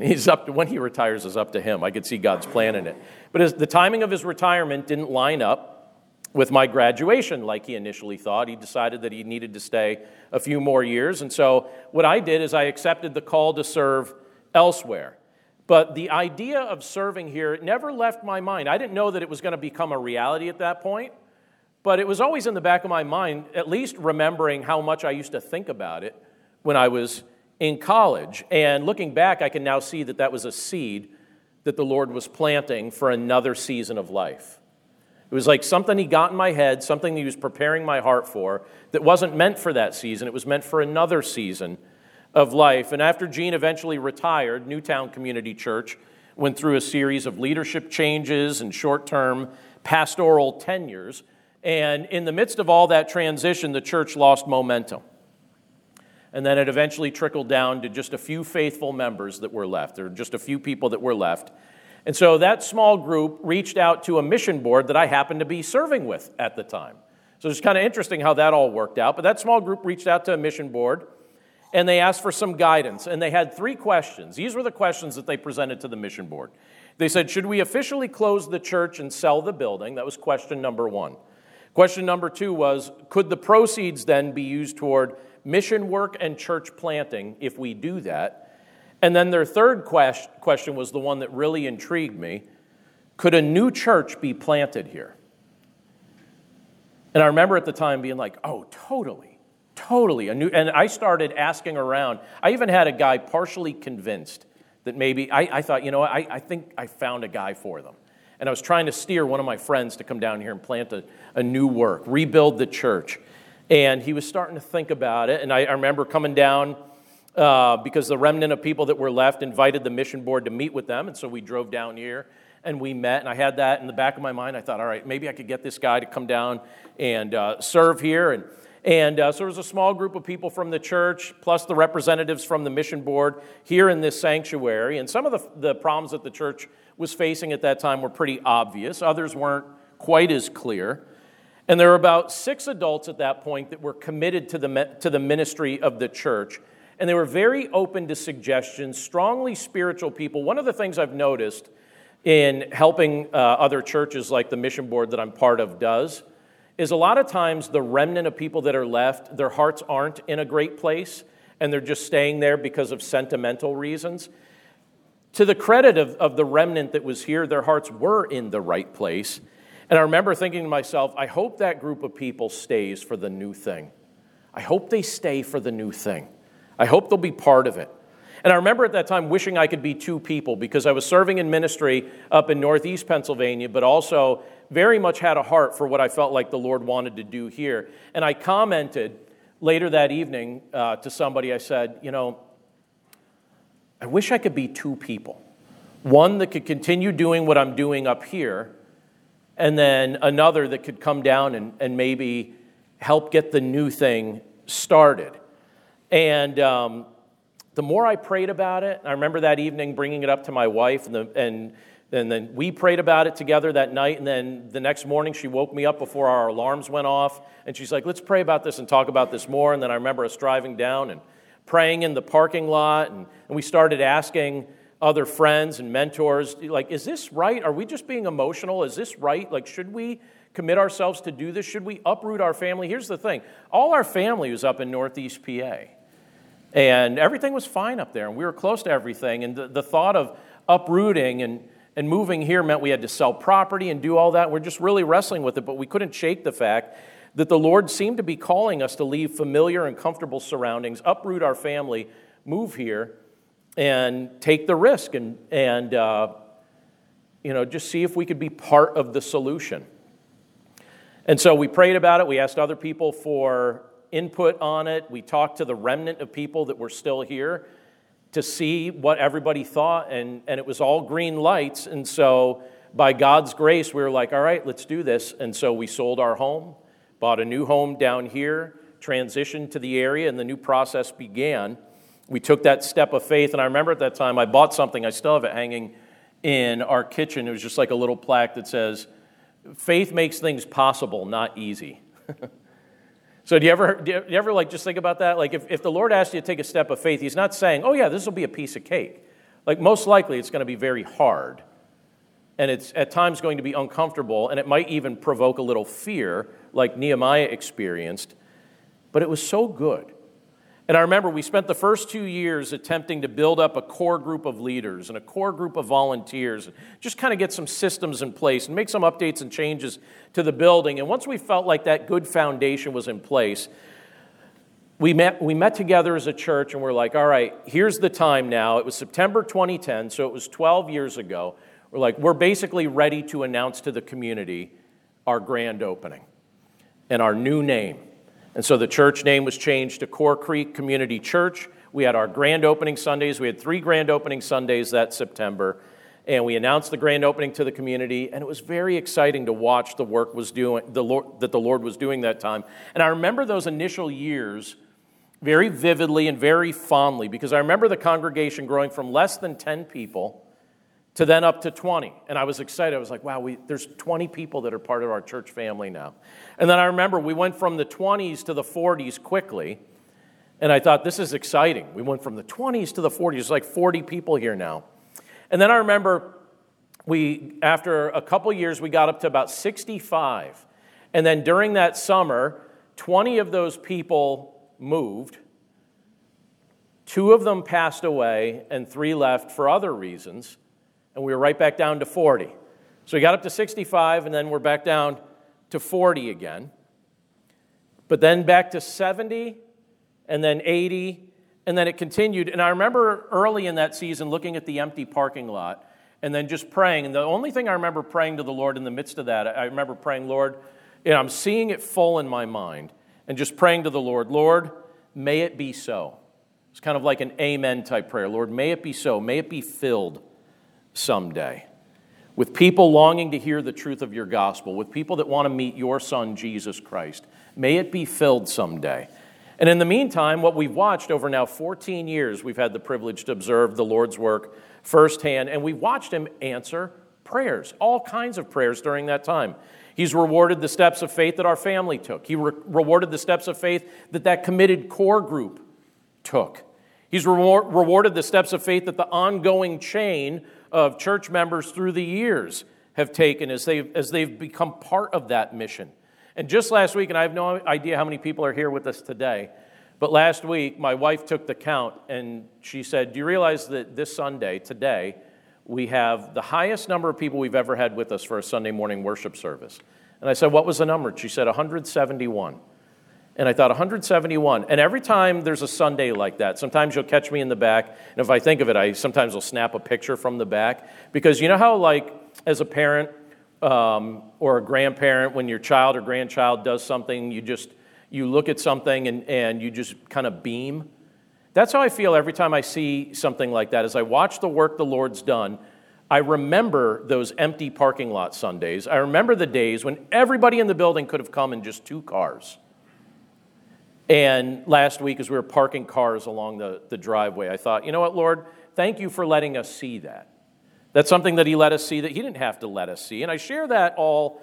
He's up to, when he retires is up to him. I could see God's plan in it. But as the timing of his retirement didn't line up with my graduation like he initially thought. He decided that he needed to stay a few more years. And so what I did is I accepted the call to serve elsewhere. But the idea of serving here never left my mind. I didn't know that it was going to become a reality at that point, but it was always in the back of my mind, at least remembering how much I used to think about it when I was in college. And looking back, I can now see that that was a seed that the Lord was planting for another season of life. It was like something he got in my head, something he was preparing my heart for that wasn't meant for that season. It was meant for another season of life. And after Gene eventually retired, Newtown Community Church went through a series of leadership changes and short term pastoral tenures. And in the midst of all that transition, the church lost momentum. And then it eventually trickled down to just a few faithful members that were left. Were just a few people that were left. And so that small group reached out to a mission board that I happened to be serving with at the time. So it's kind of interesting how that all worked out. But that small group reached out to a mission board and they asked for some guidance. And they had three questions. These were the questions that they presented to the mission board. They said, Should we officially close the church and sell the building? That was question number one. Question number two was Could the proceeds then be used toward mission work and church planting if we do that? And then their third question was the one that really intrigued me Could a new church be planted here? And I remember at the time being like, oh, totally, totally. A new, and I started asking around. I even had a guy partially convinced that maybe, I, I thought, you know, I, I think I found a guy for them. And I was trying to steer one of my friends to come down here and plant a, a new work, rebuild the church. And he was starting to think about it. And I, I remember coming down uh, because the remnant of people that were left invited the mission board to meet with them. And so we drove down here and we met. And I had that in the back of my mind. I thought, all right, maybe I could get this guy to come down and uh, serve here. And, and uh, so there was a small group of people from the church, plus the representatives from the mission board here in this sanctuary. And some of the, the problems that the church was facing at that time were pretty obvious, others weren't quite as clear. And there were about six adults at that point that were committed to the, to the ministry of the church and they were very open to suggestions, strongly spiritual people. One of the things I've noticed in helping uh, other churches like the mission board that I'm part of does is a lot of times the remnant of people that are left, their hearts aren't in a great place and they're just staying there because of sentimental reasons. To the credit of, of the remnant that was here, their hearts were in the right place. And I remember thinking to myself, I hope that group of people stays for the new thing. I hope they stay for the new thing. I hope they'll be part of it. And I remember at that time wishing I could be two people because I was serving in ministry up in Northeast Pennsylvania, but also very much had a heart for what I felt like the Lord wanted to do here. And I commented later that evening uh, to somebody, I said, You know, I wish I could be two people. One that could continue doing what I'm doing up here, and then another that could come down and, and maybe help get the new thing started. And um, the more I prayed about it, I remember that evening bringing it up to my wife, and, the, and, and then we prayed about it together that night. And then the next morning, she woke me up before our alarms went off, and she's like, Let's pray about this and talk about this more. And then I remember us driving down and praying in the parking lot, and, and we started asking other friends and mentors, like, Is this right? Are we just being emotional? Is this right? Like, should we? commit ourselves to do this? Should we uproot our family? Here's the thing all our family was up in Northeast PA. And everything was fine up there, and we were close to everything. And the, the thought of uprooting and, and moving here meant we had to sell property and do all that. We're just really wrestling with it, but we couldn't shake the fact that the Lord seemed to be calling us to leave familiar and comfortable surroundings, uproot our family, move here, and take the risk and, and uh, you know, just see if we could be part of the solution. And so we prayed about it. We asked other people for input on it. We talked to the remnant of people that were still here to see what everybody thought, and, and it was all green lights. And so, by God's grace, we were like, all right, let's do this. And so, we sold our home, bought a new home down here, transitioned to the area, and the new process began. We took that step of faith, and I remember at that time I bought something, I still have it hanging in our kitchen. It was just like a little plaque that says, Faith makes things possible, not easy. So do you ever, do you ever like just think about that? Like if, if the Lord asks you to take a step of faith, he's not saying, oh yeah, this will be a piece of cake. Like most likely it's going to be very hard. And it's at times going to be uncomfortable, and it might even provoke a little fear, like Nehemiah experienced. But it was so good. And I remember we spent the first two years attempting to build up a core group of leaders and a core group of volunteers, and just kind of get some systems in place and make some updates and changes to the building. And once we felt like that good foundation was in place, we met, we met together as a church and we're like, all right, here's the time now. It was September 2010, so it was 12 years ago. We're like, we're basically ready to announce to the community our grand opening and our new name. And so the church name was changed to Core Creek Community Church. We had our grand opening Sundays. We had three grand opening Sundays that September. And we announced the grand opening to the community, and it was very exciting to watch the work was doing, the Lord, that the Lord was doing that time. And I remember those initial years very vividly and very fondly because I remember the congregation growing from less than 10 people to then up to 20. And I was excited. I was like, wow, we, there's 20 people that are part of our church family now. And then I remember we went from the 20s to the 40s quickly. And I thought, this is exciting. We went from the 20s to the 40s. There's like 40 people here now. And then I remember we, after a couple years, we got up to about 65. And then during that summer, 20 of those people moved. Two of them passed away, and three left for other reasons and we were right back down to 40. So we got up to 65, and then we're back down to 40 again. But then back to 70, and then 80, and then it continued. And I remember early in that season looking at the empty parking lot and then just praying. And the only thing I remember praying to the Lord in the midst of that, I remember praying, Lord, and I'm seeing it full in my mind, and just praying to the Lord, Lord, may it be so. It's kind of like an amen type prayer. Lord, may it be so. May it be filled someday. With people longing to hear the truth of your gospel, with people that want to meet your son, Jesus Christ. May it be filled someday. And in the meantime, what we've watched over now 14 years, we've had the privilege to observe the Lord's work firsthand, and we've watched him answer prayers, all kinds of prayers during that time. He's rewarded the steps of faith that our family took. He re- rewarded the steps of faith that that committed core group took. He's re- rewarded the steps of faith that the ongoing chain of church members through the years have taken as they've, as they've become part of that mission. And just last week, and I have no idea how many people are here with us today, but last week my wife took the count and she said, Do you realize that this Sunday, today, we have the highest number of people we've ever had with us for a Sunday morning worship service? And I said, What was the number? She said, 171. And I thought, 171. And every time there's a Sunday like that, sometimes you'll catch me in the back. And if I think of it, I sometimes will snap a picture from the back. Because you know how, like, as a parent um, or a grandparent, when your child or grandchild does something, you just you look at something and, and you just kind of beam? That's how I feel every time I see something like that. As I watch the work the Lord's done, I remember those empty parking lot Sundays. I remember the days when everybody in the building could have come in just two cars. And last week, as we were parking cars along the, the driveway, I thought, you know what, Lord, thank you for letting us see that. That's something that He let us see that He didn't have to let us see. And I share that all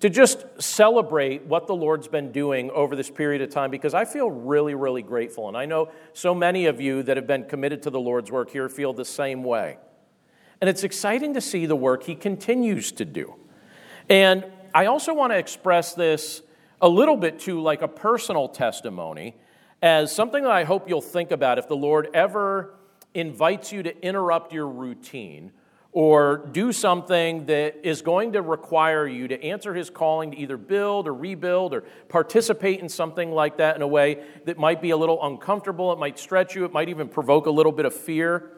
to just celebrate what the Lord's been doing over this period of time because I feel really, really grateful. And I know so many of you that have been committed to the Lord's work here feel the same way. And it's exciting to see the work He continues to do. And I also want to express this a little bit to like a personal testimony as something that I hope you'll think about if the Lord ever invites you to interrupt your routine or do something that is going to require you to answer his calling to either build or rebuild or participate in something like that in a way that might be a little uncomfortable, it might stretch you, it might even provoke a little bit of fear.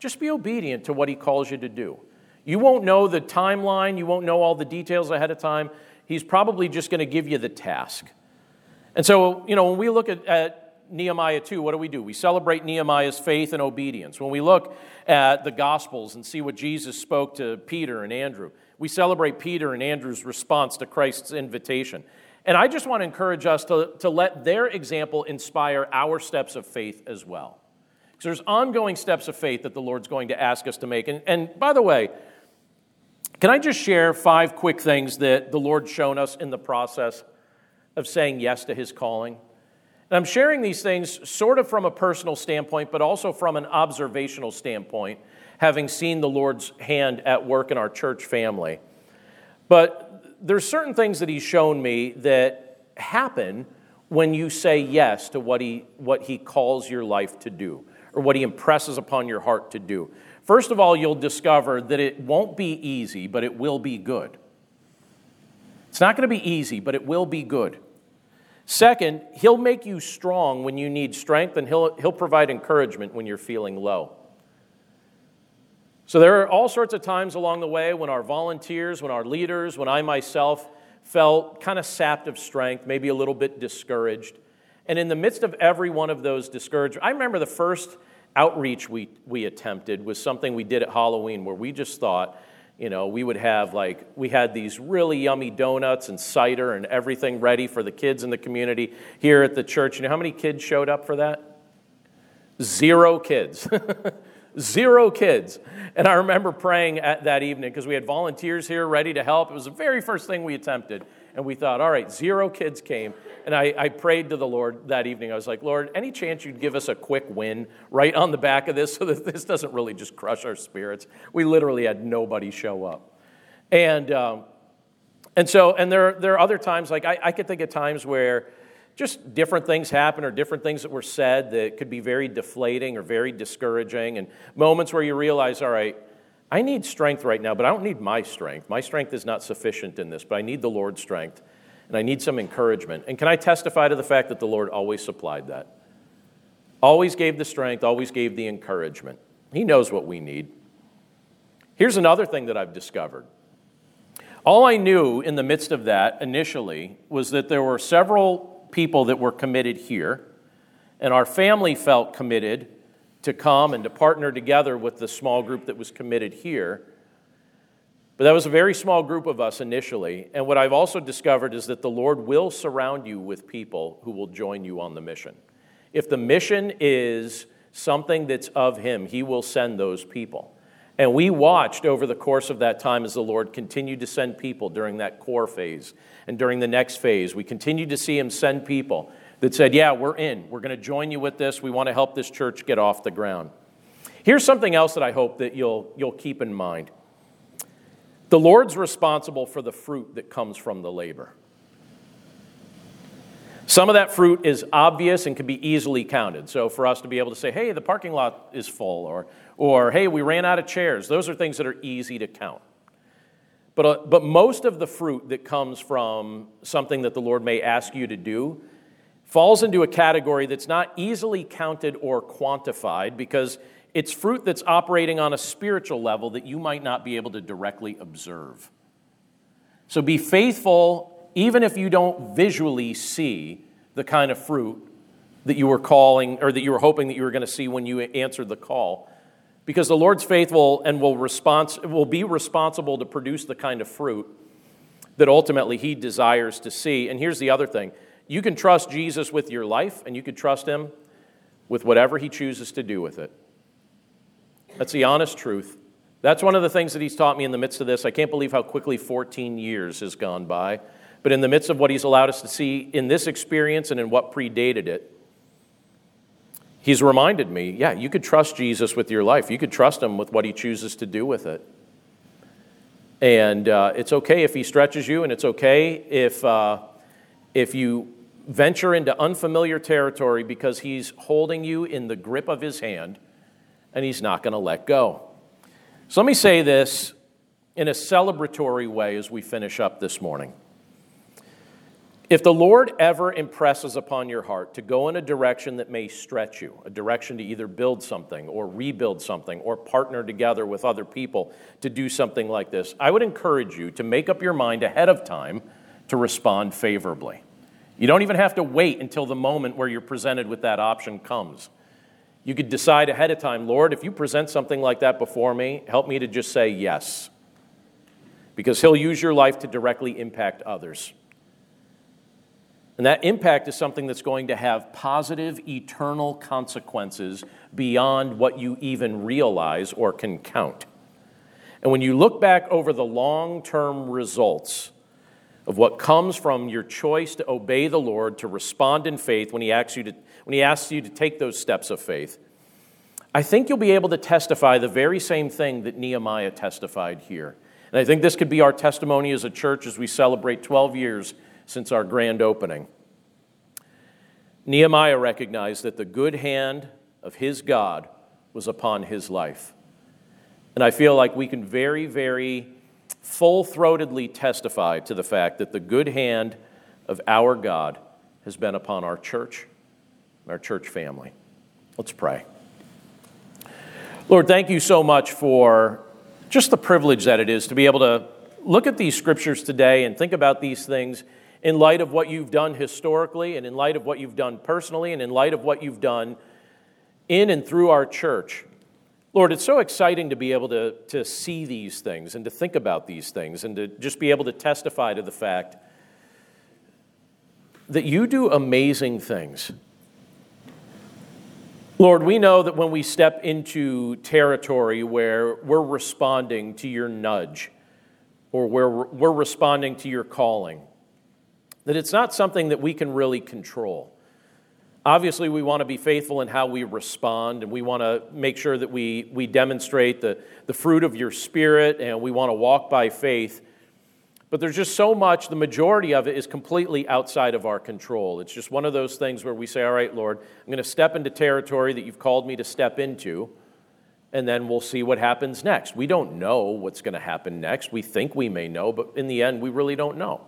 Just be obedient to what he calls you to do. You won't know the timeline, you won't know all the details ahead of time, he's probably just going to give you the task. And so, you know, when we look at, at, Nehemiah 2, what do we do? We celebrate Nehemiah's faith and obedience. When we look at the Gospels and see what Jesus spoke to Peter and Andrew, we celebrate Peter and Andrew's response to Christ's invitation. And I just want to encourage us to, to let their example inspire our steps of faith as well. Because there's ongoing steps of faith that the Lord's going to ask us to make. And, and by the way, can I just share five quick things that the Lord's shown us in the process of saying yes to his calling? And I'm sharing these things sort of from a personal standpoint, but also from an observational standpoint, having seen the Lord's hand at work in our church family. But there's certain things that he's shown me that happen when you say yes to what he, what he calls your life to do or what he impresses upon your heart to do. First of all, you'll discover that it won't be easy, but it will be good. It's not going to be easy, but it will be good. Second, he'll make you strong when you need strength, and he'll, he'll provide encouragement when you're feeling low. So there are all sorts of times along the way when our volunteers, when our leaders, when I myself felt kind of sapped of strength, maybe a little bit discouraged. And in the midst of every one of those discouragements, I remember the first outreach we, we attempted was something we did at Halloween where we just thought, you know, we would have like, we had these really yummy donuts and cider and everything ready for the kids in the community here at the church. You know how many kids showed up for that? Zero kids. Zero kids. And I remember praying at that evening because we had volunteers here ready to help. It was the very first thing we attempted. And we thought, all right, zero kids came. And I, I prayed to the Lord that evening. I was like, Lord, any chance you'd give us a quick win right on the back of this so that this doesn't really just crush our spirits? We literally had nobody show up. And, um, and so, and there, there are other times, like I, I could think of times where just different things happen or different things that were said that could be very deflating or very discouraging, and moments where you realize, all right, I need strength right now, but I don't need my strength. My strength is not sufficient in this, but I need the Lord's strength, and I need some encouragement. And can I testify to the fact that the Lord always supplied that? Always gave the strength, always gave the encouragement. He knows what we need. Here's another thing that I've discovered. All I knew in the midst of that initially was that there were several people that were committed here, and our family felt committed to come and to partner together with the small group that was committed here. But that was a very small group of us initially. And what I've also discovered is that the Lord will surround you with people who will join you on the mission. If the mission is something that's of Him, He will send those people. And we watched over the course of that time as the Lord continued to send people during that core phase and during the next phase. We continued to see Him send people that said, Yeah, we're in. We're going to join you with this. We want to help this church get off the ground. Here's something else that I hope that you'll, you'll keep in mind the Lord's responsible for the fruit that comes from the labor. Some of that fruit is obvious and can be easily counted. So, for us to be able to say, hey, the parking lot is full, or, or hey, we ran out of chairs, those are things that are easy to count. But, uh, but most of the fruit that comes from something that the Lord may ask you to do falls into a category that's not easily counted or quantified because it's fruit that's operating on a spiritual level that you might not be able to directly observe. So be faithful even if you don't visually see the kind of fruit that you were calling or that you were hoping that you were going to see when you answered the call. Because the Lord's faithful and will, respons- will be responsible to produce the kind of fruit that ultimately He desires to see. And here's the other thing you can trust Jesus with your life, and you can trust Him with whatever He chooses to do with it. That's the honest truth. That's one of the things that He's taught me in the midst of this. I can't believe how quickly 14 years has gone by. But in the midst of what he's allowed us to see in this experience and in what predated it, he's reminded me yeah, you could trust Jesus with your life. You could trust him with what he chooses to do with it. And uh, it's okay if he stretches you, and it's okay if, uh, if you venture into unfamiliar territory because he's holding you in the grip of his hand and he's not going to let go. So let me say this in a celebratory way as we finish up this morning. If the Lord ever impresses upon your heart to go in a direction that may stretch you, a direction to either build something or rebuild something or partner together with other people to do something like this, I would encourage you to make up your mind ahead of time to respond favorably. You don't even have to wait until the moment where you're presented with that option comes. You could decide ahead of time, Lord, if you present something like that before me, help me to just say yes. Because He'll use your life to directly impact others. And that impact is something that's going to have positive, eternal consequences beyond what you even realize or can count. And when you look back over the long term results of what comes from your choice to obey the Lord, to respond in faith when he, asks you to, when he asks you to take those steps of faith, I think you'll be able to testify the very same thing that Nehemiah testified here. And I think this could be our testimony as a church as we celebrate 12 years since our grand opening. Nehemiah recognized that the good hand of his God was upon his life. And I feel like we can very, very full throatedly testify to the fact that the good hand of our God has been upon our church, our church family. Let's pray. Lord, thank you so much for just the privilege that it is to be able to look at these scriptures today and think about these things in light of what you've done historically and in light of what you've done personally and in light of what you've done in and through our church. Lord, it's so exciting to be able to, to see these things and to think about these things and to just be able to testify to the fact that you do amazing things. Lord, we know that when we step into territory where we're responding to your nudge or where we're responding to your calling, that it's not something that we can really control. Obviously, we want to be faithful in how we respond, and we want to make sure that we, we demonstrate the, the fruit of your spirit, and we want to walk by faith. But there's just so much, the majority of it is completely outside of our control. It's just one of those things where we say, All right, Lord, I'm going to step into territory that you've called me to step into, and then we'll see what happens next. We don't know what's going to happen next. We think we may know, but in the end, we really don't know.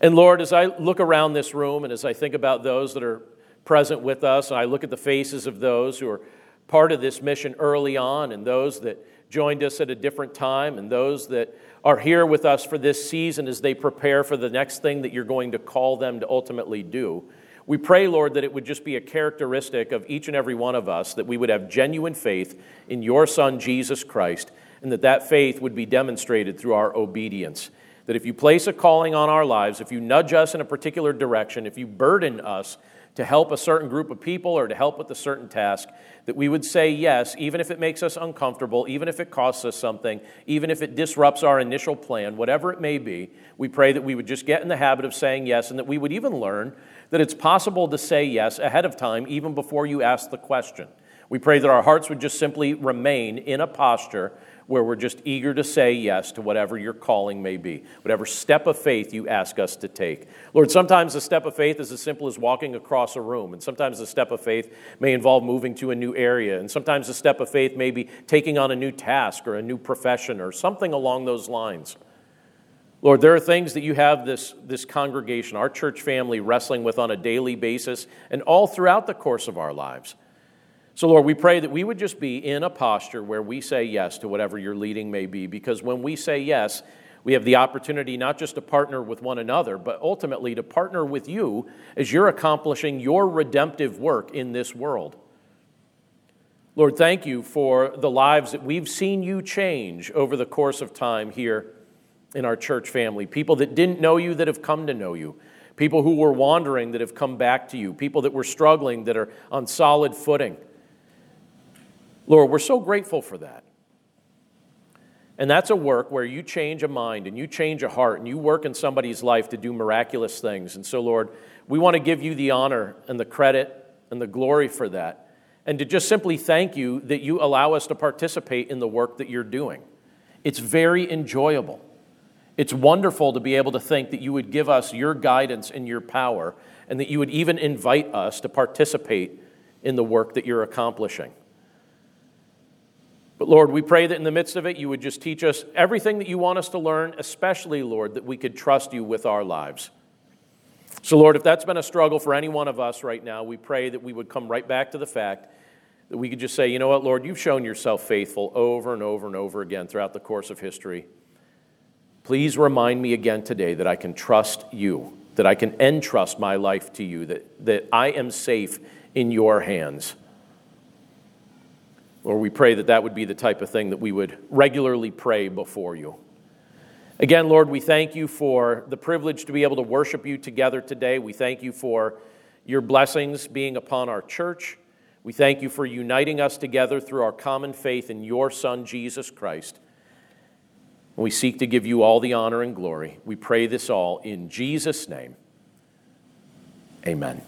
And Lord, as I look around this room and as I think about those that are present with us, and I look at the faces of those who are part of this mission early on, and those that joined us at a different time, and those that are here with us for this season as they prepare for the next thing that you're going to call them to ultimately do. We pray, Lord, that it would just be a characteristic of each and every one of us that we would have genuine faith in your Son, Jesus Christ, and that that faith would be demonstrated through our obedience. That if you place a calling on our lives, if you nudge us in a particular direction, if you burden us to help a certain group of people or to help with a certain task, that we would say yes, even if it makes us uncomfortable, even if it costs us something, even if it disrupts our initial plan, whatever it may be. We pray that we would just get in the habit of saying yes and that we would even learn that it's possible to say yes ahead of time, even before you ask the question. We pray that our hearts would just simply remain in a posture where we're just eager to say yes to whatever your calling may be, whatever step of faith you ask us to take. Lord, sometimes a step of faith is as simple as walking across a room, and sometimes a step of faith may involve moving to a new area, and sometimes a step of faith may be taking on a new task or a new profession or something along those lines. Lord, there are things that you have this, this congregation, our church family, wrestling with on a daily basis and all throughout the course of our lives. So, Lord, we pray that we would just be in a posture where we say yes to whatever your leading may be, because when we say yes, we have the opportunity not just to partner with one another, but ultimately to partner with you as you're accomplishing your redemptive work in this world. Lord, thank you for the lives that we've seen you change over the course of time here in our church family. People that didn't know you that have come to know you, people who were wandering that have come back to you, people that were struggling that are on solid footing. Lord, we're so grateful for that. And that's a work where you change a mind and you change a heart and you work in somebody's life to do miraculous things. And so, Lord, we want to give you the honor and the credit and the glory for that. And to just simply thank you that you allow us to participate in the work that you're doing. It's very enjoyable. It's wonderful to be able to think that you would give us your guidance and your power, and that you would even invite us to participate in the work that you're accomplishing. But Lord, we pray that in the midst of it, you would just teach us everything that you want us to learn, especially, Lord, that we could trust you with our lives. So, Lord, if that's been a struggle for any one of us right now, we pray that we would come right back to the fact that we could just say, you know what, Lord, you've shown yourself faithful over and over and over again throughout the course of history. Please remind me again today that I can trust you, that I can entrust my life to you, that, that I am safe in your hands. Lord, we pray that that would be the type of thing that we would regularly pray before you. Again, Lord, we thank you for the privilege to be able to worship you together today. We thank you for your blessings being upon our church. We thank you for uniting us together through our common faith in your Son, Jesus Christ. We seek to give you all the honor and glory. We pray this all in Jesus' name. Amen.